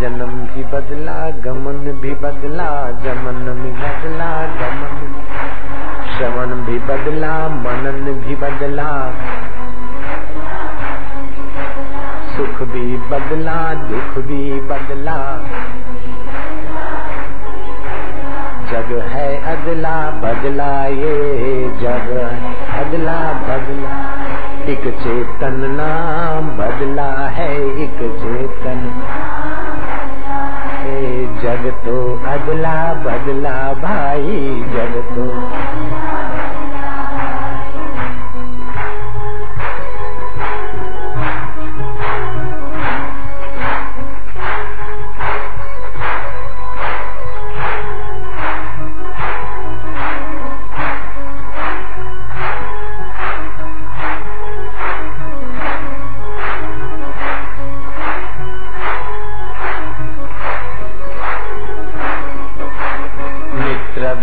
जन्म भी बदला, गमन भी बदला, जमन भी बदला, गमन। श्रवण भी बदला, मनन भी बदला। सुख भी बदला, दुख भी बदला। जग है अदला, बदला ये जग अदला, बदला, एक चेतन नाम, बदला है एक चेतन। जग तो अदला बदला भाई जग तो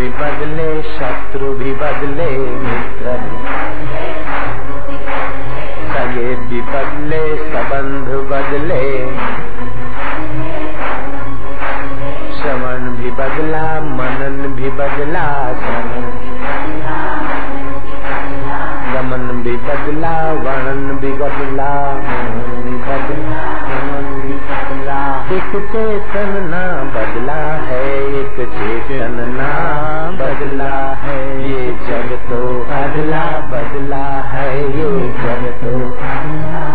भी बदले, शत्रु भी बदले, मित्र भी सगे भी बदले, संबंध बदले। श्रवण भी बदला, मनन भी बदला श्रवण गमन भी बदला, वर्णन भी बदला बदला भी बदला। एक चेतन ना बदला है, एक चेतन ना बदला है, ये जग तो अदला बदला है, ये जग तो अदला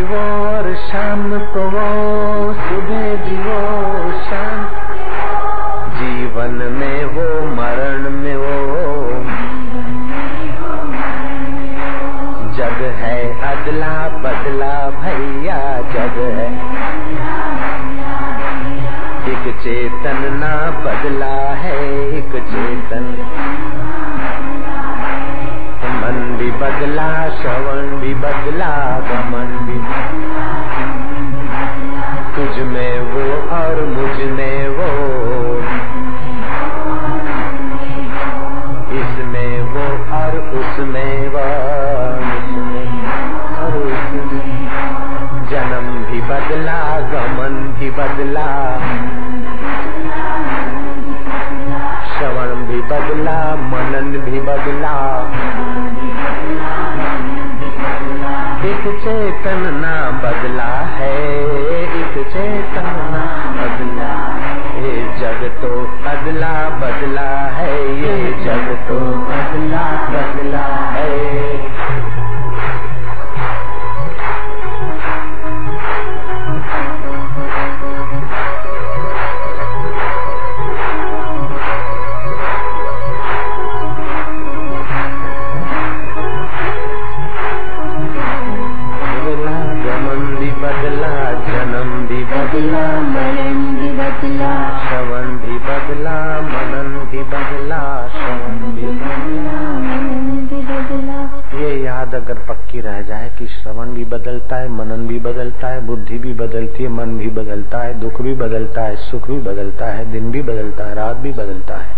और शाम को वो सुबह भी वो शाम। जीवन में वो मरण में वो जग है अदला बदला भैया, जग है। एक चेतन ना बदला है, एक चेतन। बदला, श्रवण भी बदला, गमन भी तुझ में वो और मुझमें वो। इसमें वो और उसमें वो। जन्म भी बदला, गमन भी बदला। श्रवण भी बदला, मनन भी बदला। एक चेतन ना बदला है, एक चेतन ना बदला ये जग तो बदला बदला है, ये जग तो बदला बदला है। बदला जन्म भी बदला मरण भी बदला। श्रवण भी बदला मनन भी बदला श्रवण भी बदला मन भी बदला। ये याद अगर पक्की रह जाए कि श्रवण भी बदलता है मनन भी बदलता है बुद्धि भी बदलती है मन भी बदलता है दुख भी बदलता है सुख भी बदलता है दिन भी बदलता है रात भी बदलता है।